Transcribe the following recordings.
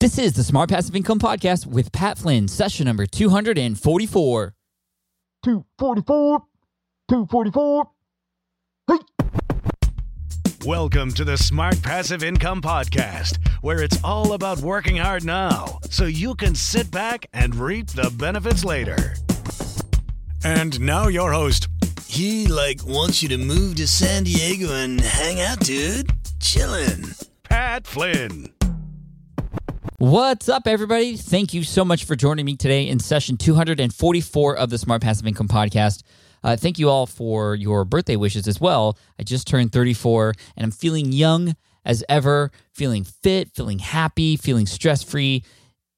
This is the Smart Passive Income Podcast with Pat Flynn, session number 244. 244, 244. Hey! Welcome to the Smart Passive Income Podcast, where it's all about working hard now so you can sit back and reap the benefits later. And now, your host, He like wants you to move to San Diego and hang out, dude. Chillin'. Pat Flynn. What's up, everybody? Thank you so much for joining me today in session 244 of the Smart Passive Income Podcast. Uh, thank you all for your birthday wishes as well. I just turned 34 and I'm feeling young as ever, feeling fit, feeling happy, feeling stress free,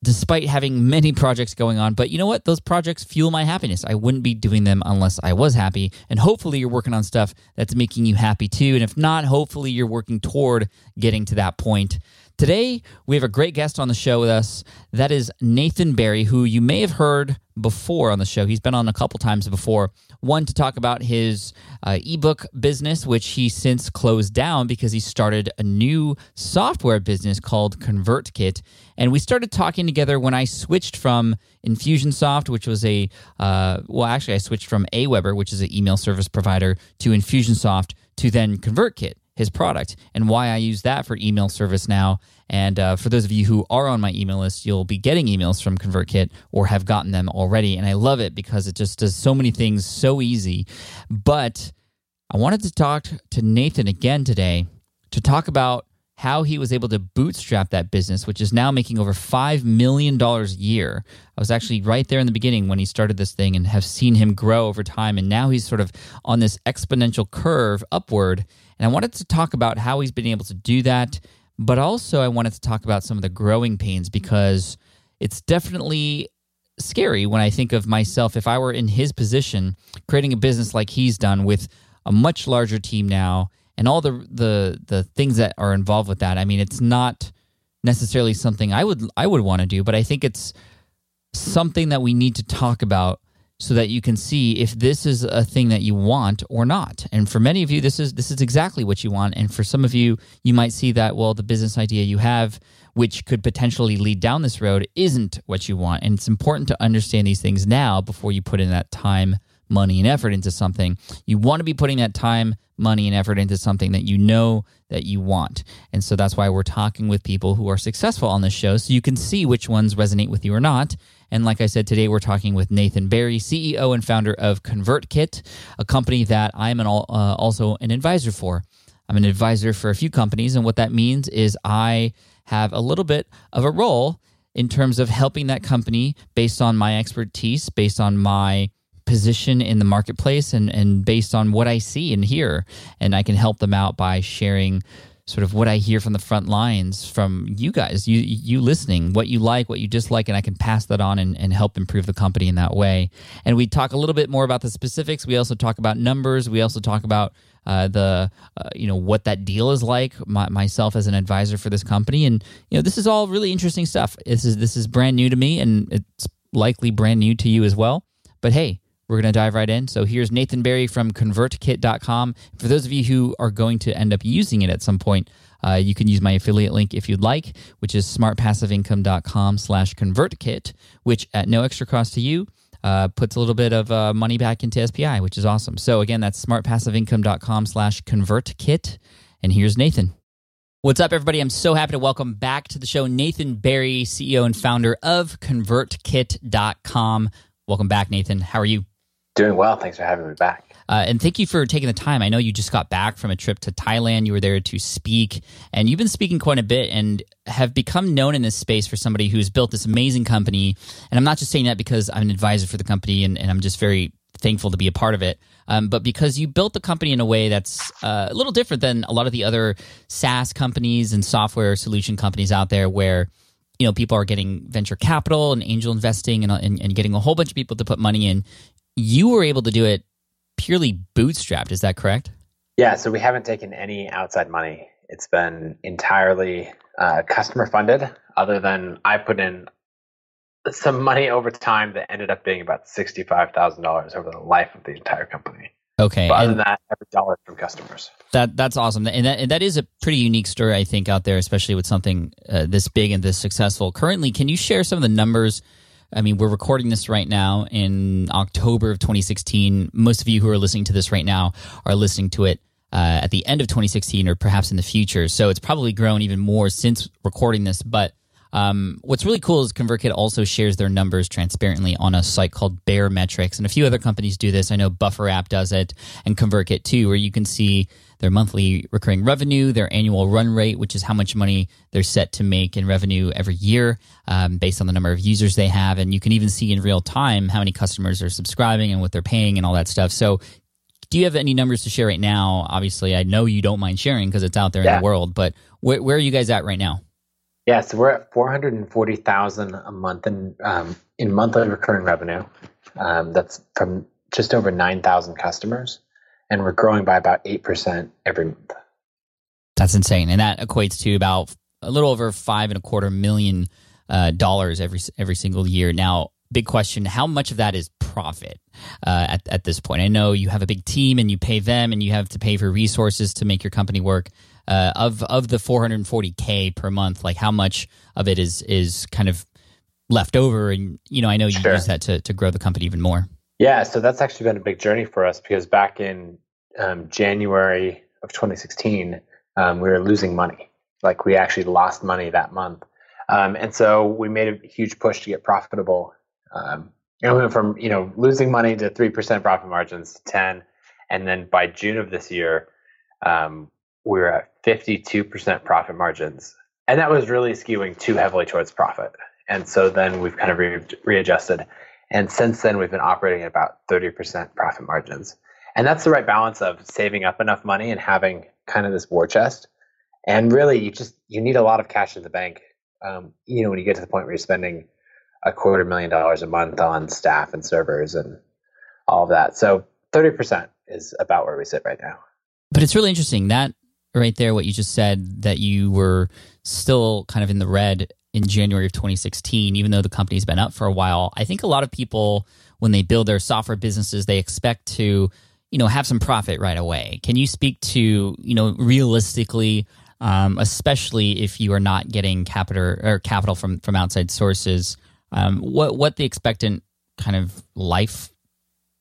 despite having many projects going on. But you know what? Those projects fuel my happiness. I wouldn't be doing them unless I was happy. And hopefully, you're working on stuff that's making you happy too. And if not, hopefully, you're working toward getting to that point. Today, we have a great guest on the show with us. That is Nathan Barry, who you may have heard before on the show. He's been on a couple times before. One to talk about his uh, ebook business, which he since closed down because he started a new software business called ConvertKit. And we started talking together when I switched from Infusionsoft, which was a, uh, well, actually, I switched from Aweber, which is an email service provider, to Infusionsoft, to then ConvertKit his product and why I use that for email service now. And uh, for those of you who are on my email list, you'll be getting emails from ConvertKit or have gotten them already. And I love it because it just does so many things so easy. But I wanted to talk to Nathan again today to talk about how he was able to bootstrap that business, which is now making over $5 million a year. I was actually right there in the beginning when he started this thing and have seen him grow over time. And now he's sort of on this exponential curve upward. And I wanted to talk about how he's been able to do that. But also, I wanted to talk about some of the growing pains because it's definitely scary when I think of myself. If I were in his position, creating a business like he's done with a much larger team now and all the the the things that are involved with that. I mean, it's not necessarily something I would I would want to do, but I think it's something that we need to talk about so that you can see if this is a thing that you want or not. And for many of you this is this is exactly what you want and for some of you you might see that well the business idea you have which could potentially lead down this road isn't what you want. And it's important to understand these things now before you put in that time, money and effort into something. You want to be putting that time, money and effort into something that you know that you want. And so that's why we're talking with people who are successful on this show so you can see which ones resonate with you or not. And like I said, today we're talking with Nathan Barry, CEO and founder of ConvertKit, a company that I'm an, uh, also an advisor for. I'm an advisor for a few companies, and what that means is I have a little bit of a role in terms of helping that company based on my expertise, based on my position in the marketplace and, and based on what I see and hear. And I can help them out by sharing sort of what I hear from the front lines from you guys, you you listening, what you like, what you dislike, and I can pass that on and, and help improve the company in that way. And we talk a little bit more about the specifics. We also talk about numbers. We also talk about uh, the uh, you know what that deal is like. My, myself as an advisor for this company, and you know this is all really interesting stuff. This is this is brand new to me, and it's likely brand new to you as well. But hey, we're going to dive right in. So here's Nathan Barry from convertkit.com. For those of you who are going to end up using it at some point, uh, you can use my affiliate link if you'd like, which is smartpassiveincome.com slash convertkit, which at no extra cost to you uh, puts a little bit of uh, money back into SPI, which is awesome. So again, that's smartpassiveincome.com slash convertkit. And here's Nathan. What's up, everybody? I'm so happy to welcome back to the show Nathan Barry, CEO and founder of convertkit.com. Welcome back, Nathan. How are you? Doing well. Thanks for having me back. Uh, and thank you for taking the time. I know you just got back from a trip to Thailand. You were there to speak, and you've been speaking quite a bit and have become known in this space for somebody who's built this amazing company. And I'm not just saying that because I'm an advisor for the company and, and I'm just very thankful to be a part of it, um, but because you built the company in a way that's uh, a little different than a lot of the other SaaS companies and software solution companies out there where you know people are getting venture capital and angel investing and, and, and getting a whole bunch of people to put money in you were able to do it purely bootstrapped. Is that correct? Yeah, so we haven't taken any outside money. It's been entirely uh, customer funded, other than I put in some money over time that ended up being about $65,000 over the life of the entire company. Okay. But other than that, every dollar from customers. That that's awesome, and that and that is a pretty unique story, I think, out there, especially with something uh, this big and this successful. Currently, can you share some of the numbers I mean, we're recording this right now in October of 2016. Most of you who are listening to this right now are listening to it uh, at the end of 2016 or perhaps in the future. So it's probably grown even more since recording this. But um, what's really cool is ConvertKit also shares their numbers transparently on a site called Baremetrics. and a few other companies do this. I know Buffer App does it, and ConvertKit too, where you can see their monthly recurring revenue, their annual run rate, which is how much money they're set to make in revenue every year um, based on the number of users they have. And you can even see in real time how many customers are subscribing and what they're paying and all that stuff. So, do you have any numbers to share right now? Obviously, I know you don't mind sharing because it's out there yeah. in the world, but where, where, are you guys at right now? Yeah, so we're at 440,000 a month in, um, in monthly recurring revenue. Um, that's from just over 9,000 customers and we're growing by about 8% every month. That's insane. And that equates to about a little over five and a quarter million uh, dollars every every single year. Now, big question: How much of that is profit uh, at at this point? I know you have a big team and you pay them, and you have to pay for resources to make your company work. Uh, of of the 440k per month, like how much of it is is kind of left over? And you know, I know you sure. use that to to grow the company even more. Yeah, so that's actually been a big journey for us because back in um, January of 2016, um, we were losing money. Like we actually lost money that month. Um, and so we made a huge push to get profitable. Um, and we went from, you know, losing money to 3% profit margins to 10. And then by June of this year, um, we were at 52% profit margins. And that was really skewing too heavily towards profit. And so then we've kind of re- readjusted. And since then, we've been operating at about 30% profit margins. And that's the right balance of saving up enough money and having kind of this war chest. And really, you just you need a lot of cash in the bank. Um, you know, when you get to the point where you're spending a quarter million dollars a month on staff and servers and all of that. So 30% is about where we sit right now. But it's really interesting that right there, what you just said, that you were still kind of in the red in January of 2016, even though the company's been up for a while. I think a lot of people, when they build their software businesses, they expect to, you know, have some profit right away. Can you speak to, you know, realistically, um, especially if you are not getting capital or capital from from outside sources, um, what what the expectant kind of life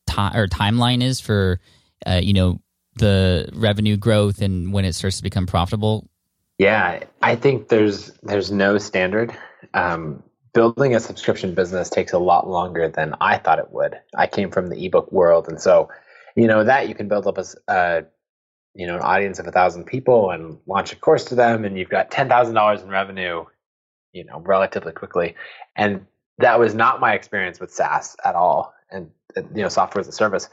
time or timeline is for, uh, you know, the revenue growth and when it starts to become profitable? Yeah, I think there's there's no standard. Um, building a subscription business takes a lot longer than I thought it would. I came from the ebook world, and so you know that you can build up a you know an audience of a thousand people and launch a course to them, and you've got ten thousand dollars in revenue, you know, relatively quickly. And that was not my experience with SaaS at all, and you know, software as a service.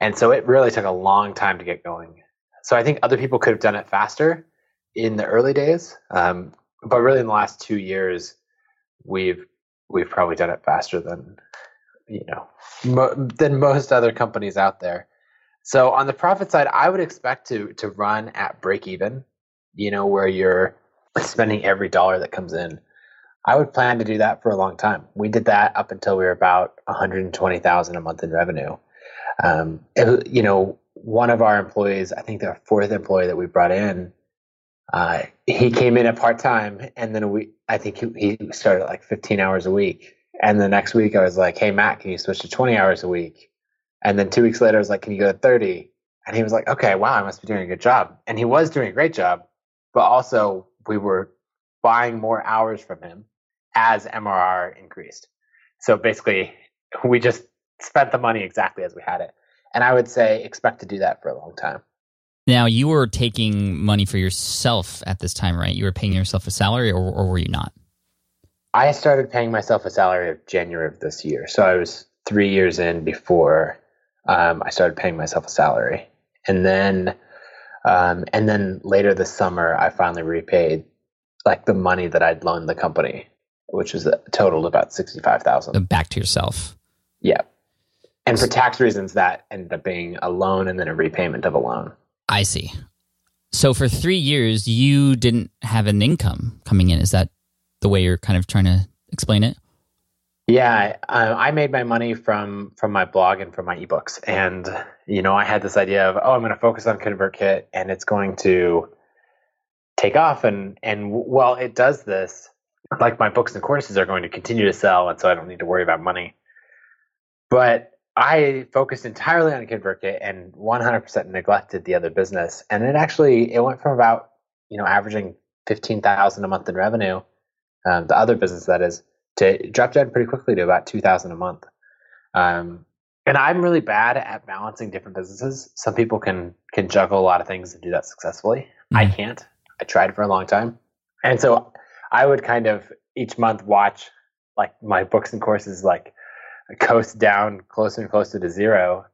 And so it really took a long time to get going. So I think other people could have done it faster in the early days, um, but really in the last two years, we've we've probably done it faster than you know mo- than most other companies out there. So on the profit side, I would expect to to run at break even. You know where you're spending every dollar that comes in. I would plan to do that for a long time. We did that up until we were about 120,000 a month in revenue. Um, it, you know, one of our employees, I think the fourth employee that we brought in, uh, he came in at part time, and then we, I think he, he started like 15 hours a week. And the next week, I was like, "Hey, Matt, can you switch to 20 hours a week?" And then two weeks later, I was like, "Can you go to 30?" And he was like, "Okay, wow, I must be doing a good job." And he was doing a great job, but also we were buying more hours from him as MRR increased. So basically, we just spent the money exactly as we had it. And I would say expect to do that for a long time. Now, you were taking money for yourself at this time, right? You were paying yourself a salary, or, or were you not? I started paying myself a salary of January of this year. So I was three years in before um, I started paying myself a salary. And then, um, and then later this summer, I finally repaid like the money that I'd loaned the company, which was a total about sixty five thousand. Back to yourself. Yeah. And for tax reasons, that ended up being a loan and then a repayment of a loan. I see. So for three years, you didn't have an income coming in. Is that the way you're kind of trying to explain it? Yeah, I, I made my money from from my blog and from my ebooks, and you know, I had this idea of, oh, I'm going to focus on ConvertKit, and it's going to take off, and and well, it does this. Like my books and courses are going to continue to sell, and so I don't need to worry about money. But I focused entirely on ConvertKit and 100% neglected the other business. And it actually it went from about you know averaging 15,000 a month in revenue, um, the other business that is, to drop down pretty quickly to about 2,000 a month. Um, and I'm really bad at balancing different businesses. Some people can can juggle a lot of things and do that successfully. Mm-hmm. I can't. I tried for a long time, and so I would kind of each month watch like my books and courses like coast down closer and closer to zero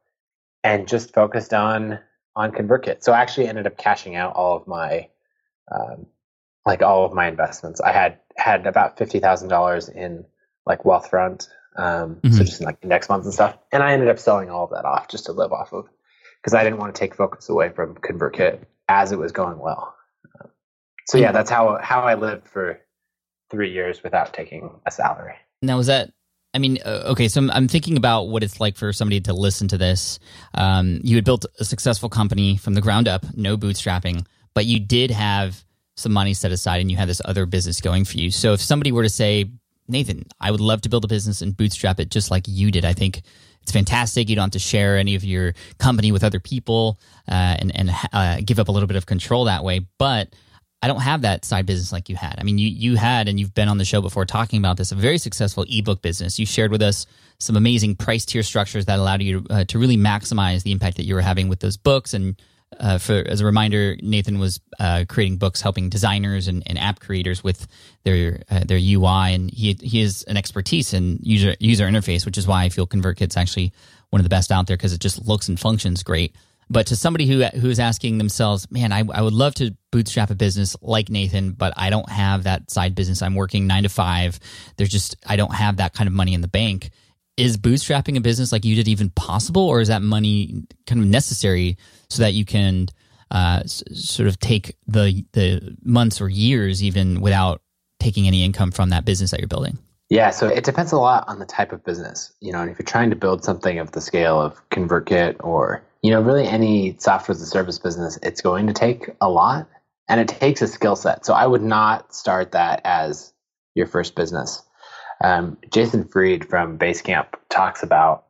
and just focused on on ConvertKit. So I actually ended up cashing out all of my um, like all of my investments. I had had about fifty thousand dollars in like Wealthfront, um, mm-hmm. so just in like index funds and stuff, and I ended up selling all of that off just to live off of because I didn't want to take focus away from ConvertKit as it was going well. so yeah, that's how how I lived for three years without taking a salary. Now, was that I mean, uh, okay, so I'm, I'm, thinking about what it's like for somebody to listen to this. Um, you had built a successful company from the ground up, no bootstrapping, but you did have some money set aside and you had this other business going for you. So if somebody were to say, Nathan, I would love to build a business and bootstrap it just like you did, I think it's fantastic. You don't have to share any of your company with other people uh, and, and uh, give up a little bit of control that way. But I don't have that side business like you had. I mean, you you had, and you've been on the show before talking about this, a very successful ebook business. You shared with us some amazing price tier structures that allowed you to, uh, to really maximize the impact that you were having with those books. And uh, for as a reminder, Nathan was uh, creating books, helping designers and, and app creators with their uh, their UI, and he he has an expertise in user user interface, which is why I feel ConvertKit's actually one of the best out there because it just looks and functions great. But to somebody who who's asking themselves, man, I, I would love to bootstrap a business like Nathan, but I don't have that side business. I'm working nine to five. There's just I don't have that kind of money in the bank. Is bootstrapping a business like you did even possible, or is that money kind of necessary so that you can uh, s- sort of take the the months or years even without taking any income from that business that you're building? Yeah, so it depends a lot on the type of business. You know, And if you're trying to build something of the scale of ConvertKit or you know, really any software as a service business, it's going to take a lot and it takes a skill set. So I would not start that as your first business. Um, Jason Fried from Basecamp talks about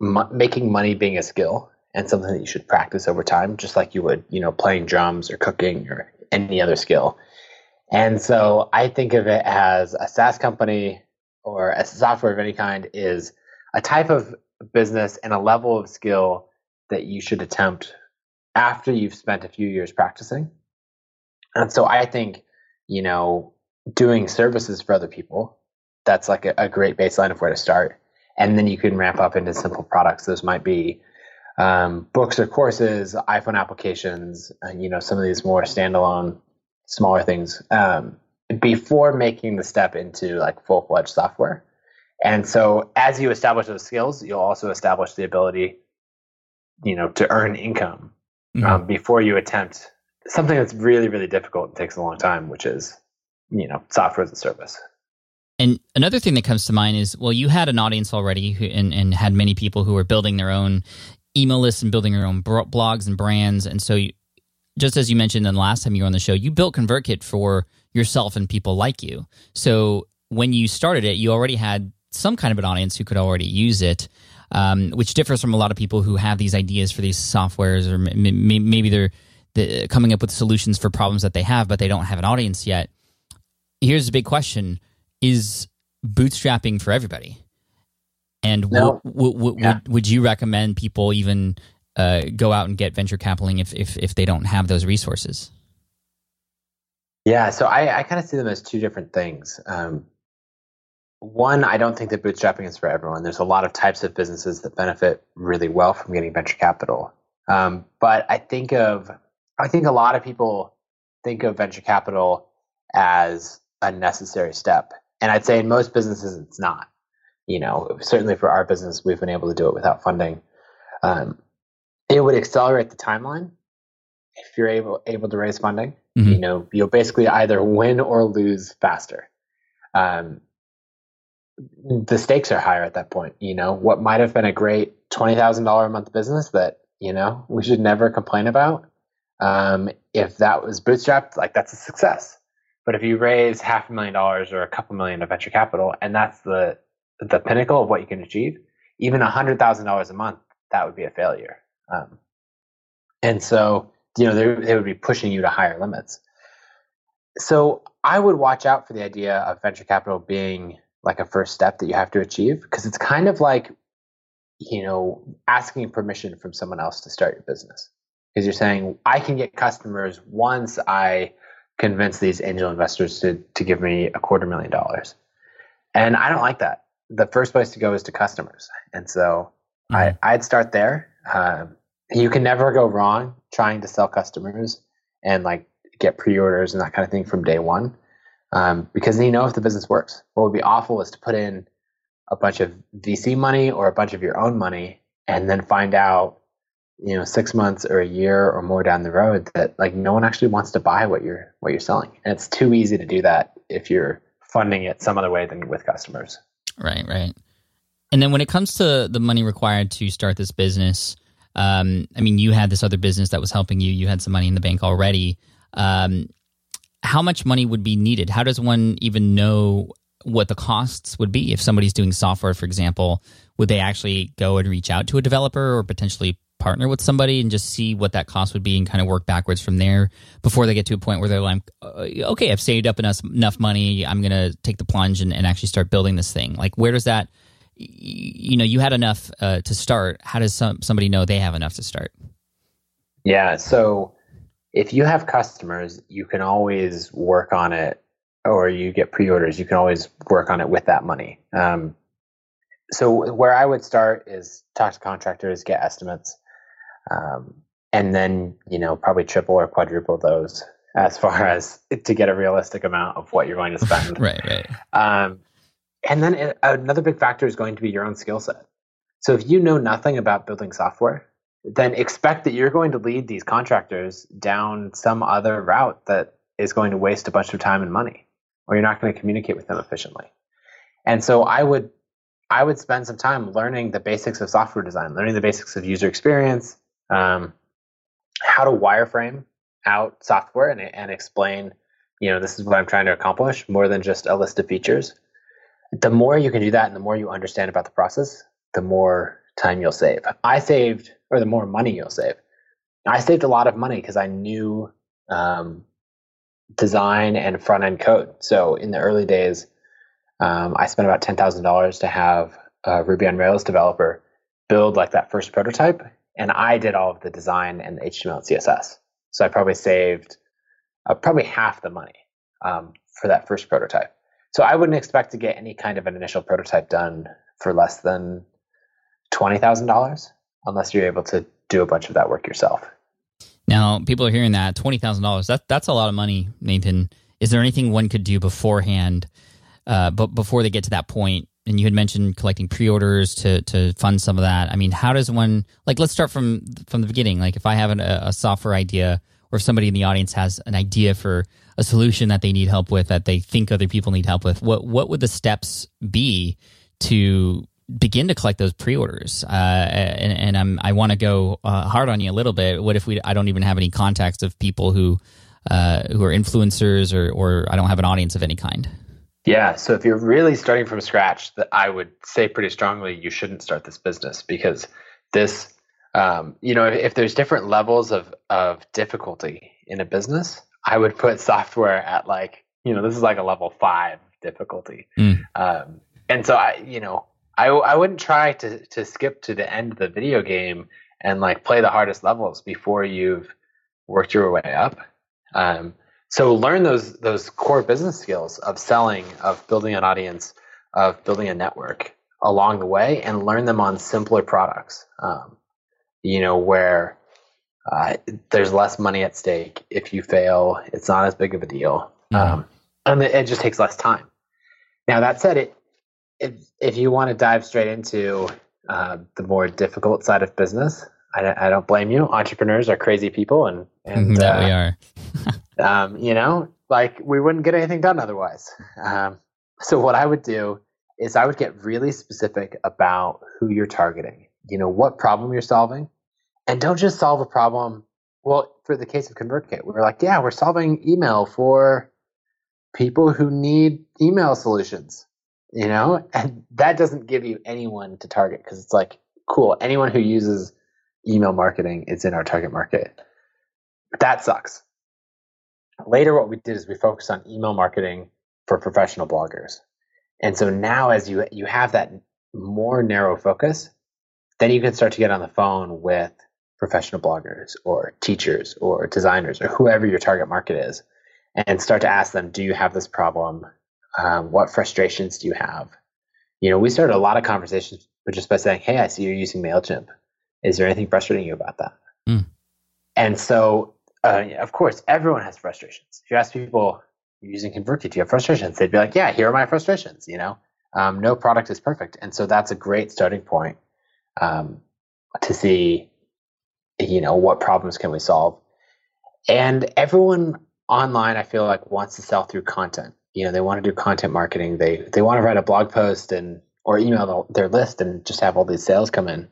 making money being a skill and something that you should practice over time, just like you would, you know, playing drums or cooking or any other skill. And so I think of it as a SaaS company or a software of any kind is a type of business and a level of skill that you should attempt after you've spent a few years practicing. And so I think, you know, doing services for other people, that's like a, a great baseline of where to start. And then you can ramp up into simple products. Those might be um, books or courses, iPhone applications, and, you know, some of these more standalone, smaller things um, before making the step into like full fledged software. And so as you establish those skills, you'll also establish the ability you know to earn income mm-hmm. um, before you attempt something that's really really difficult and takes a long time which is you know software as a service And another thing that comes to mind is, well, you had an audience already who, and, and had many people who were building their own email lists and building their own blogs and brands. And so, you, just as you mentioned in the last time you were on the show, you built ConvertKit for yourself and people like you. So when you started it, you already had some kind of an audience who could already use it, um, which differs from a lot of people who have these ideas for these softwares, or m- maybe they're the, coming up with solutions for problems that they have, but they don't have an audience yet. Here's a big question: Is bootstrapping for everybody? And no. w- w- yeah. would would you recommend people even uh, go out and get venture capitaling if, if if they don't have those resources? Yeah, so I, I kind of see them as two different things. Um, one, I don't think that bootstrapping is for everyone. There's a lot of types of businesses that benefit really well from getting venture capital. Um, but I think of I think a lot of people think of venture capital as a necessary step, and I'd say in most businesses it's not. You know, certainly for our business, we've been able to do it without funding. Um, it would accelerate the timeline if you're able able to raise funding. Mm-hmm. You know, you'll basically either win or lose faster. Um, the stakes are higher at that point. You know, what might have been a great twenty thousand dollar a month business that you know we should never complain about. Um, if that was bootstrapped, like that's a success. But if you raise half a million dollars or a couple million of venture capital, and that's the the pinnacle of what you can achieve, even hundred thousand dollars a month, that would be a failure. Um, and so, you know, they would be pushing you to higher limits. So I would watch out for the idea of venture capital being like a first step that you have to achieve because it's kind of like, you know, asking permission from someone else to start your business. Because you're saying, I can get customers once I convince these angel investors to, to give me a quarter million dollars. And I don't like that. The first place to go is to customers. And so mm-hmm. I, I'd start there. Um, you can never go wrong trying to sell customers and like get pre-orders and that kind of thing from day one um, because then you know if the business works what would be awful is to put in a bunch of vc money or a bunch of your own money and then find out you know six months or a year or more down the road that like no one actually wants to buy what you're what you're selling and it's too easy to do that if you're funding it some other way than with customers right right and then when it comes to the money required to start this business um, I mean, you had this other business that was helping you. You had some money in the bank already. Um, how much money would be needed? How does one even know what the costs would be if somebody's doing software, for example? Would they actually go and reach out to a developer or potentially partner with somebody and just see what that cost would be and kind of work backwards from there before they get to a point where they're like, uh, okay, I've saved up enough enough money. I'm going to take the plunge and, and actually start building this thing. Like, where does that you know you had enough uh, to start how does some, somebody know they have enough to start yeah so if you have customers you can always work on it or you get pre-orders you can always work on it with that money um, so where i would start is talk to contractors get estimates um, and then you know probably triple or quadruple those as far as to get a realistic amount of what you're going to spend right right um, and then it, another big factor is going to be your own skill set. So if you know nothing about building software, then expect that you're going to lead these contractors down some other route that is going to waste a bunch of time and money, or you're not going to communicate with them efficiently. And so I would I would spend some time learning the basics of software design, learning the basics of user experience, um, how to wireframe out software and, and explain, you know, this is what I'm trying to accomplish more than just a list of features the more you can do that and the more you understand about the process, the more time you'll save. I saved, or the more money you'll save. I saved a lot of money because I knew um, design and front end code. So in the early days, um, I spent about ten thousand dollars to have a Ruby on Rails developer build like that first prototype, and I did all of the design and the HTML and CSS. So I probably saved uh, probably half the money um, for that first prototype. So I wouldn't expect to get any kind of an initial prototype done for less than twenty thousand dollars, unless you're able to do a bunch of that work yourself. Now, people are hearing that twenty thousand dollars. That that's a lot of money, Nathan. Is there anything one could do beforehand, uh, but before they get to that point? And you had mentioned collecting pre-orders to to fund some of that. I mean, how does one like? Let's start from from the beginning. Like, if I have an, a software idea, or if somebody in the audience has an idea for a solution that they need help with that they think other people need help with, what what would the steps be to begin to collect those pre-orders? Uh, and, and I'm I want to go uh, hard on you a little bit. What if we I don't even have any contacts of people who uh, who are influencers or or I don't have an audience of any kind? Yeah. So if you're really starting from scratch, that I would say pretty strongly you shouldn't start this business because this, um, you know, if, there's different levels of of difficulty in a business, I would put software at like, you know, this is like a level five difficulty. Mm. Um, and so I, you know, I I wouldn't try to to skip to the end of the video game and like play the hardest levels before you've worked your way up. Um, so learn those those core business skills of selling, of building an audience, of building a network along the way, and learn them on simpler products. Um, you know where uh, there's less money at stake. If you fail, it's not as big of a deal, Mhm. um, and it just takes less time. Now that said, it if if you want to dive straight into uh, the more difficult side of business, I, don't- I don't blame you. Entrepreneurs are crazy people, and and that uh, we are. um, you know, like we wouldn't get anything done otherwise. Um, so what I would do is I would get really specific about who you're targeting. You know, what problem you're solving, and don't just solve a problem. Well, for the case of ConvertKit, we were like, yeah, we're solving email for people who need email solutions. You know, and that doesn't give you anyone to target because it's like, cool, anyone who uses email marketing is in our target market. That sucks later what we did is we focused on email marketing for professional bloggers. And so now as you you have that more narrow focus then you can start to get on the phone with professional bloggers or teachers or designers or whoever your target market is and start to ask them do you have this problem? Um, what frustrations do you have? You know we started a lot of conversations but just by saying hey i see you're using mailchimp. Is there anything frustrating you about that? Mm. and so uh, of course, everyone has frustrations. If you ask people using ConvertKit, do you have frustrations? They'd be like, yeah, here are my frustrations. You know, um, no product is perfect, and so that's a great starting point um, to see, you know, what problems can we solve. And everyone online, I feel like, wants to sell through content. You know, they want to do content marketing. They they want to write a blog post and or email their list and just have all these sales come in.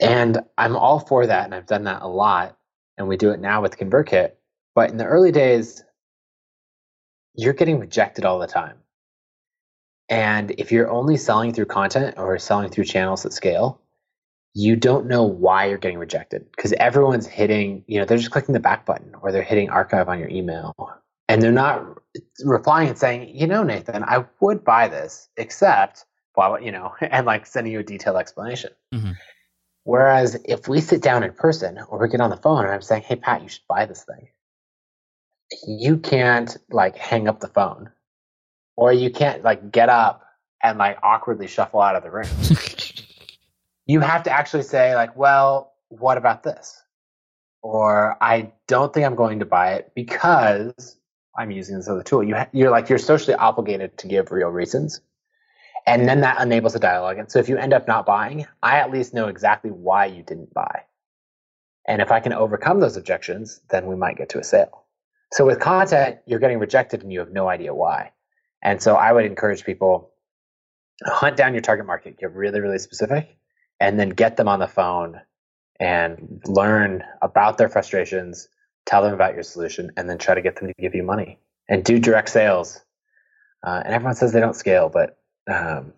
And I'm all for that, and I've done that a lot and we do it now with ConvertKit. But in the early days, you're getting rejected all the time. And if you're only selling through content or selling through channels at scale, you don't know why you're getting rejected because everyone's hitting, you know, they're just clicking the back button or they're hitting archive on your email and they're not replying and saying, you know, Nathan, I would buy this, except, blah, you know, and like sending you a detailed explanation. Mhm. Whereas if we sit down in person or we get on the phone and I'm saying, hey, Pat, you should buy this thing, you can't like hang up the phone or you can't like get up and like awkwardly shuffle out of the room. you have to actually say, like, well, what about this? Or I don't think I'm going to buy it because I'm using this other tool. You ha- you're like, you're socially obligated to give real reasons and then that enables a dialogue. And so if you end up not buying, I at least know exactly why you didn't buy. And if I can overcome those objections, then we might get to a sale. So with content, you're getting rejected and you have no idea why. And so I would encourage people hunt down your target market, get really, really specific, and then get them on the phone and learn about their frustrations, tell them about your solution, and then try to get them to give you money and do direct sales. Uh, and everyone says they don't scale, but um,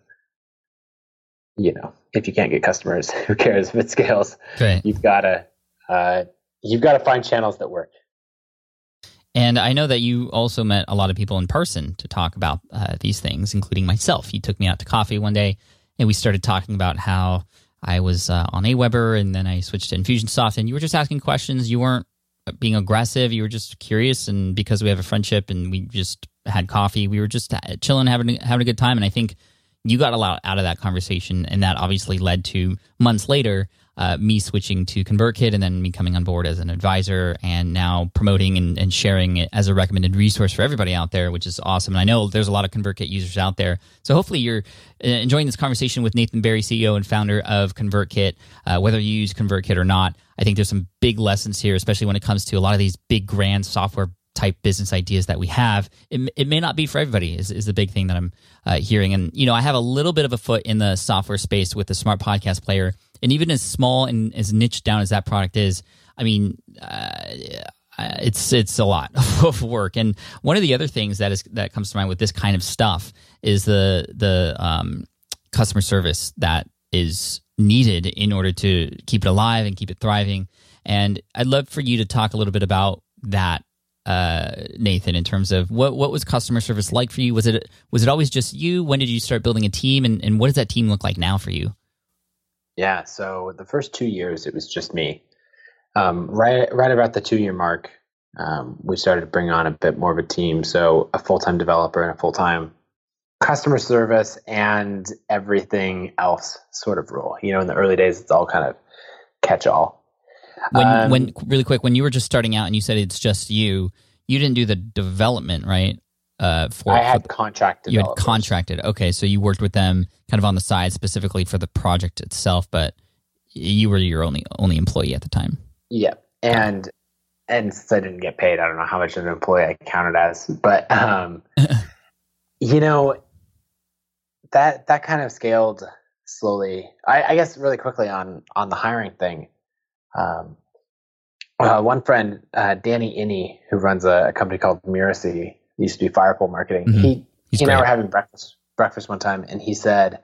you know, if you can't get customers, who cares if it scales? Right. You've got to uh, you've got to find channels that work. And I know that you also met a lot of people in person to talk about uh, these things, including myself. You took me out to coffee one day, and we started talking about how I was uh, on Aweber, and then I switched to Infusionsoft, and you were just asking questions. You weren't being aggressive. You were just curious, and because we have a friendship and we just had coffee, we were just uh, chilling, having having a good time. And I think you got a lot out of that conversation, and that obviously led to months later uh, me switching to ConvertKit and then me coming on board as an advisor and now promoting and, and, sharing it as a recommended resource for everybody out there, which is awesome. And I know there's a lot of ConvertKit users out there. So hopefully you're uh, enjoying this conversation with Nathan Barry, CEO and founder of ConvertKit, uh, whether you use ConvertKit or not. I think there's some big lessons here, especially when it comes to a lot of these big grand software type business ideas that we have. It, it may not be for everybody is, is the big thing that I'm uh, hearing. And, you know, I have a little bit of a foot in the software space with the smart podcast player. And even as small and as niche down as that product is, I mean, uh, it's it's a lot of work. And one of the other things that is that comes to mind with this kind of stuff is the the um, customer service that is needed in order to keep it alive and keep it thriving. And I'd love for you to talk a little bit about that uh, Nathan, in terms of what what was customer service like for you? Was it was it always just you? When did you start building a team, and, and what does that team look like now for you? Yeah, so the first two years it was just me. Um, right right about the two year mark, um, we started to bring on a bit more of a team. So a full time developer and a full time customer service and everything else sort of role. You know, in the early days, it's all kind of catch all. When, um, when really quick, when you were just starting out and you said it's just you, you didn't do the development, right? Uh, for I had for, contracted. You had contracted. Okay, so you worked with them kind of on the side specifically for the project itself, but you were your only only employee at the time. Yeah, and and since I didn't get paid, I don't know how much of an employee I counted as, but um, you know that that kind of scaled slowly. I, I guess really quickly on on the hiring thing. Um, uh, one friend, uh, Danny Iny, who runs a, a company called Mirasee, used to be Firepole Marketing. Mm-hmm. He He's he and I were having breakfast breakfast one time, and he said,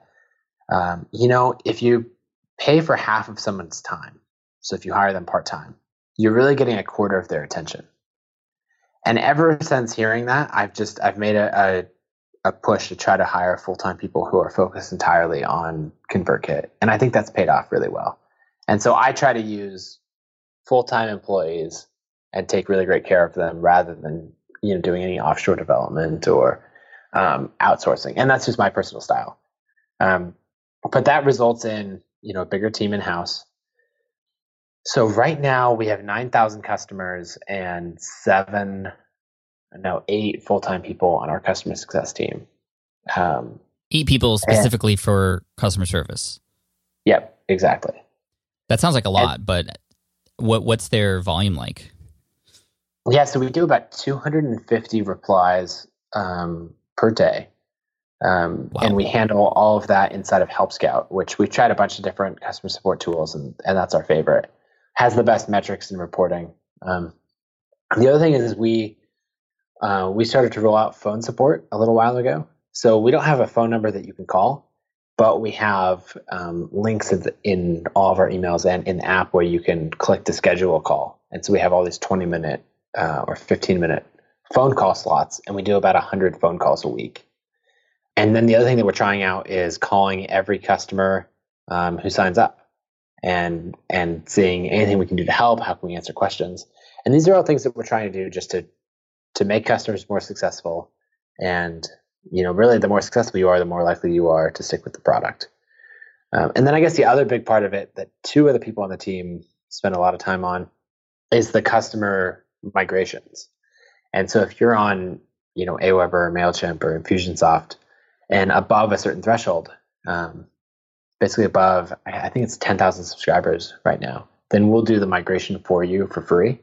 um, "You know, if you pay for half of someone's time, so if you hire them part time, you're really getting a quarter of their attention." And ever since hearing that, I've just I've made a, a, a push to try to hire full time people who are focused entirely on ConvertKit, and I think that's paid off really well. And so I try to use full time employees and take really great care of them rather than you know doing any offshore development or um, outsourcing. And that's just my personal style. Um, but that results in you know a bigger team in house. So right now we have nine thousand customers and seven, no eight full time people on our customer success team. Um, eight people specifically and, for customer service. Yep, exactly. That sounds like a lot, and, but what what's their volume like? Yeah, so we do about 250 replies um, per day. Um, wow. And we handle all of that inside of Help Scout, which we've tried a bunch of different customer support tools, and, and that's our favorite. Has the best metrics and reporting. Um, the other thing is we uh, we started to roll out phone support a little while ago. So we don't have a phone number that you can call, but we have um, links in, the, in, all of our emails and in the app where you can click to schedule a call. And so we have all these 20 minute uh, or 15 minute phone call slots, and we do about 100 phone calls a week. And then the other thing that we're trying out is calling every customer um, who signs up and and seeing anything we can do to help. How can we answer questions? And these are all things that we're trying to do just to to make customers more successful and you know, really the more successful you are, the more likely you are to stick with the product. Um, and then I guess the other big part of it that two of the people on the team spend a lot of time on is the customer migrations. And so if you're on, you know, Aweber or MailChimp or Infusionsoft and above a certain threshold, um, basically above, I think it's 10,000 subscribers right now, then we'll do the migration for you for free.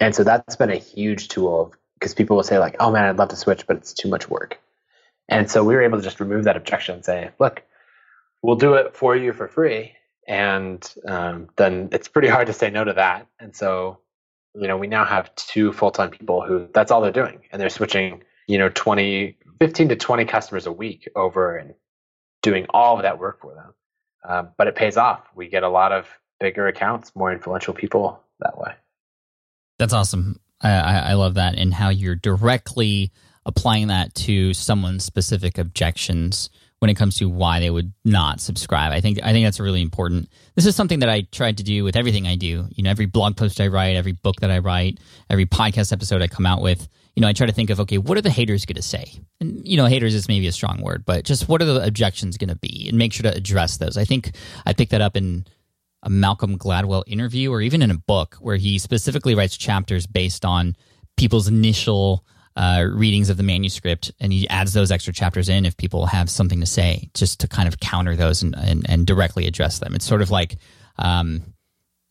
And so that's been a huge tool because people will say like, oh man, I'd love to switch, but it's too much work. And so we were able to just remove that objection and say, look, we'll do it for you for free. And um, then it's pretty hard to say no to that. And so, you know, we now have two full time people who that's all they're doing. And they're switching, you know, 20, 15 to 20 customers a week over and doing all of that work for them. Um, but it pays off. We get a lot of bigger accounts, more influential people that way. That's awesome. I, I, I love that and how you're directly applying that to someone's specific objections when it comes to why they would not subscribe. I think I think that's really important. This is something that I tried to do with everything I do. You know, every blog post I write, every book that I write, every podcast episode I come out with. You know, I try to think of okay, what are the haters going to say? And you know, haters is maybe a strong word, but just what are the objections going to be, and make sure to address those. I think I picked that up in a Malcolm Gladwell interview or even in a book where he specifically writes chapters based on people's initial uh, readings of the manuscript, and he adds those extra chapters in if people have something to say, just to kind of counter those and, and, and directly address them. It's sort of like, um,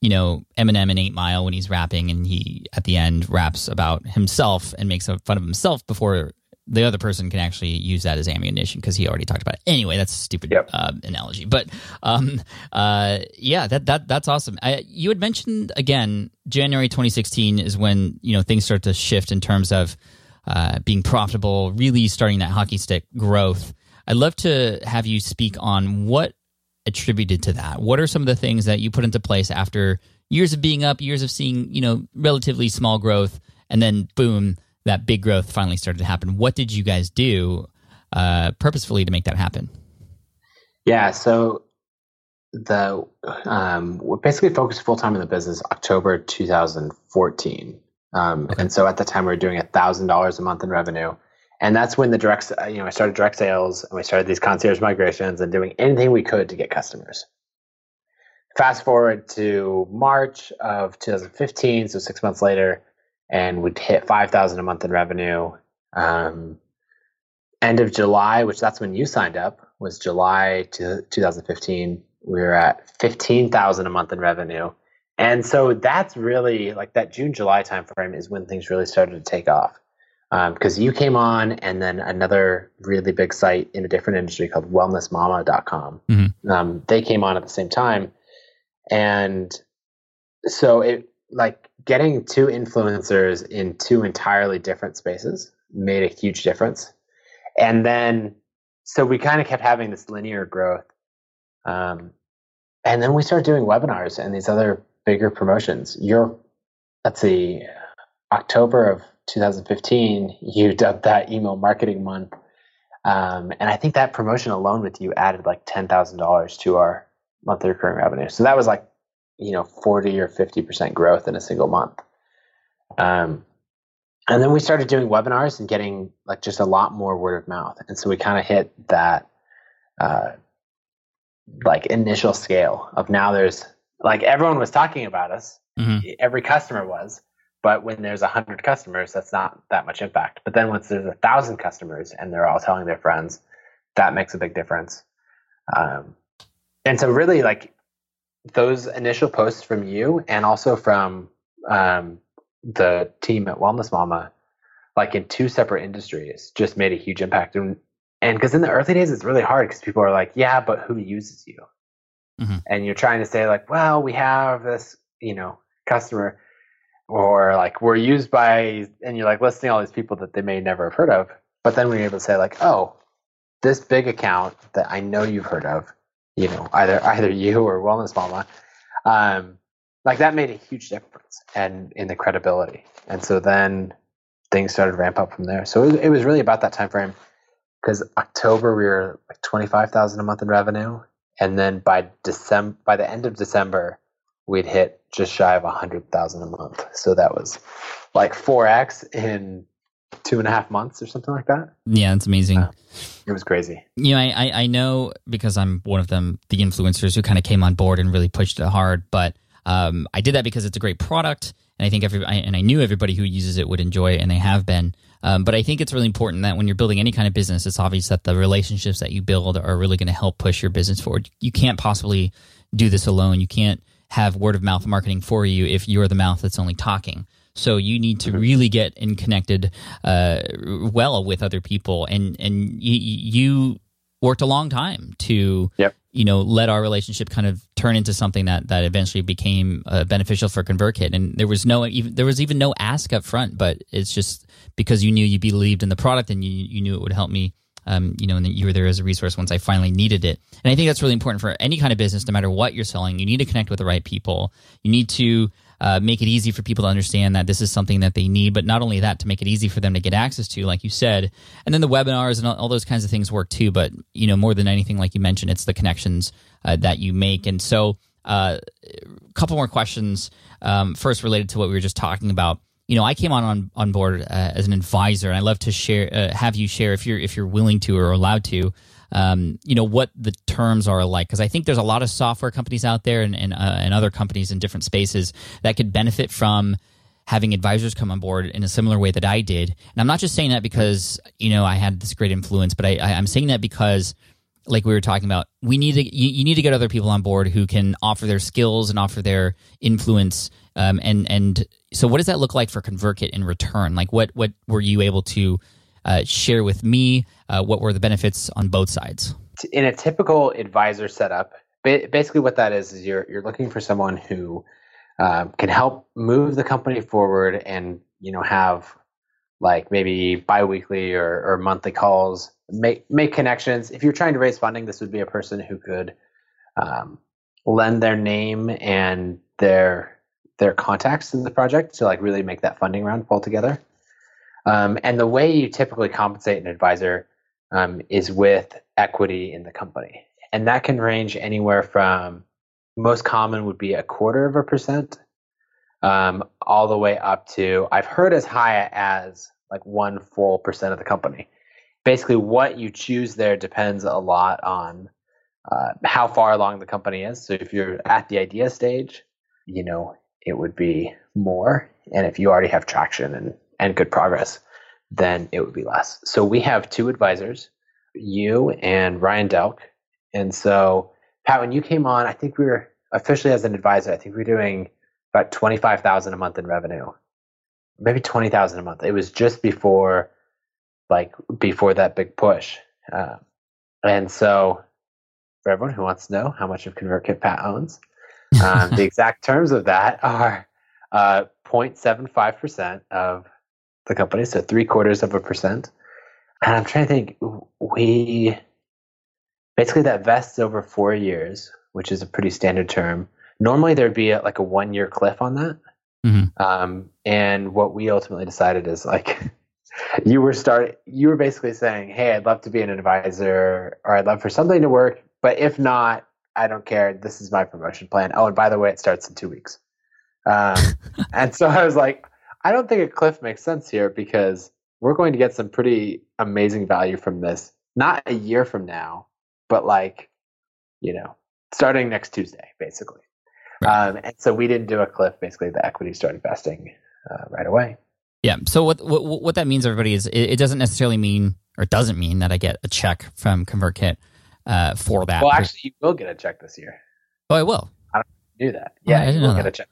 you know, Eminem in Eight Mile when he's rapping, and he at the end raps about himself and makes fun of himself before the other person can actually use that as ammunition because he already talked about it. Anyway, that's a stupid Yep. uh, analogy, but um, uh, yeah, that that that's awesome. I, you had mentioned again January 2016 is when you know things start to shift in terms of uh, being profitable, really starting that hockey stick growth. I'd love to have you speak on what attributed to that. What are some of the things that you put into place after years of being up, years of seeing you know relatively small growth, and then boom, that big growth finally started to happen. What did you guys do uh, purposefully to make that happen? Yeah, so the um, we're basically focused full time in the business October 2014, um, and so at the time we were doing a thousand dollars a month in revenue, and that's when the direct uh, you know I started direct sales and we started these concierge migrations and doing anything we could to get customers. Fast forward to March of 2015, so six months later, and we'd hit 5,000 a month in revenue. Um, end of July, which that's when you signed up, was July to 2015. We were at 15,000 a month in revenue. And so that's really like that June, July timeframe is when things really started to take off. Because you came on, and then another really big site in a different industry called wellnessmama.com. Mhm. Um, they came on at the same time. And so it like getting two influencers in two entirely different spaces made a huge difference. And then, so we kind of kept having this linear growth. Um, and then we started doing webinars and these other bigger promotions. You're, let's see, October of 2015, you dubbed that email marketing month. Um, and I think that promotion alone with you added like $10,000 to our monthly recurring revenue. So that was like, you know, 40 or 50% growth in a single month. Um, and then we started doing webinars and getting like just a lot more word of mouth. And so we kind of hit that, uh, like initial scale of now there's like everyone was talking about us. Mhm. Every customer was, but when there's a hundred customers, that's not that much impact. But then once there's a thousand customers and they're all telling their friends, that makes a big difference. Um, and so really like those initial posts from you and also from um, the team at Wellness Mama, like in two separate industries, just made a huge impact. And and because in the early days, it's really hard because people are like, yeah, but who uses you? Mhm. And you're trying to say like, well, we have this, you know, customer, or like we're used by, and you're like listing all these people that they may never have heard of. But then we're able to say like, oh, this big account that I know you've heard of, you know, either either you or Wellness Mama, um, like that made a huge difference and in the credibility. And so then things started to ramp up from there. So it, was- it was really about that time frame because October we were like twenty five thousand a month in revenue, and then by December, by the end of December, we'd hit just shy of a hundred thousand a month. So that was like four x in two and a half months or something like that. Yeah, it's amazing. Wow. It was crazy. you know, I, I I know because I'm one of them, the influencers who kind of came on board and really pushed it hard. But um, I did that because it's a great product, and I think every I, and I knew everybody who uses it would enjoy it, and they have been. Um, but I think it's really important that when you're building any kind of business, it's obvious that the relationships that you build are really going to help push your business forward. You can't possibly do this alone. You can't have word of mouth marketing for you if you're the mouth that's only talking. So you need to really get in connected uh, well with other people, and and you, you worked a long time to Yep. you know let our relationship kind of turn into something that that eventually became uh, beneficial for ConvertKit. And there was no even there was even no ask up front, but it's just because you knew you believed in the product and you you knew it would help me. Um, you know, and that you were there as a resource once I finally needed it. And I think that's really important for any kind of business, no matter what you're selling. You need to connect with the right people. You need to uh, make it easy for people to understand that this is something that they need, but not only that, to make it easy for them to get access to, like you said. And then the webinars and all, those kinds of things work too. But you know, more than anything, like you mentioned, it's the connections uh, that you make. And so, uh, a couple more questions. Um, first, related to what we were just talking about. You know, I came on on, on board uh, as an advisor, and I love to share, uh, have you share if you're if you're willing to or allowed to, um, you know, what the terms are like. Because I think there's a lot of software companies out there and and, uh, and other companies in different spaces that could benefit from having advisors come on board in a similar way that I did. And I'm not just saying that because you know I had this great influence, but I, I I'm saying that because like we were talking about, we need to you, you, need to get other people on board who can offer their skills and offer their influence. Um, and and so, what does that look like for ConvertKit in return? Like, what what were you able to uh, share with me? Uh, what were the benefits on both sides? In a typical advisor setup, basically what that is is you're you're looking for someone who uh, can help move the company forward and you know have like maybe biweekly or, or monthly calls make make connections. If you're trying to raise funding, this would be a person who could um, lend their name and their their contacts to the project to like really make that funding round pull together. Um, and the way you typically compensate an advisor um, is with equity in the company, and that can range anywhere from most common would be a quarter of a percent, um, all the way up to I've heard as high as like one full percent of the company basically what you choose there depends a lot on uh, how far along the company is. So if you're at the idea stage, you know, it would be more. And if you already have traction and, and good progress, then it would be less. So we have two advisors, you and Ryan Delk. And so, Pat, when you came on, I think we were officially as an advisor, I think we were doing about 25,000 a month in revenue, maybe 20,000 a month. It was just before like before that big push. Uh, and so, for everyone who wants to know how much of ConvertKit Pat owns, um, the exact terms of that are uh, 0.75% of the company, so three quarters of a percent. And I'm trying to think, we basically that vests over four years, which is a pretty standard term. Normally, there'd be a, like a one year cliff on that. Mm-hmm. Um, and what we ultimately decided is like, you were start you were basically saying, "Hey, I'd love to be an advisor, or I'd love for something to work, but if not, I don't care. This is my promotion plan. Oh, and by the way, it starts in two weeks." Um, and so I was like, I don't think a cliff makes sense here because we're going to get some pretty amazing value from this. Not a year from now, but like, you know, starting next Tuesday, basically. Right. Um, and so we didn't do a cliff. Basically, the equity started vesting uh, right away. Yeah. So what what what that means, everybody, is it, it doesn't necessarily mean or doesn't mean that I get a check from ConvertKit uh, for that. Well, actually, you will get a check this year. Oh, I will. I don't do that. Yeah, you will get a check.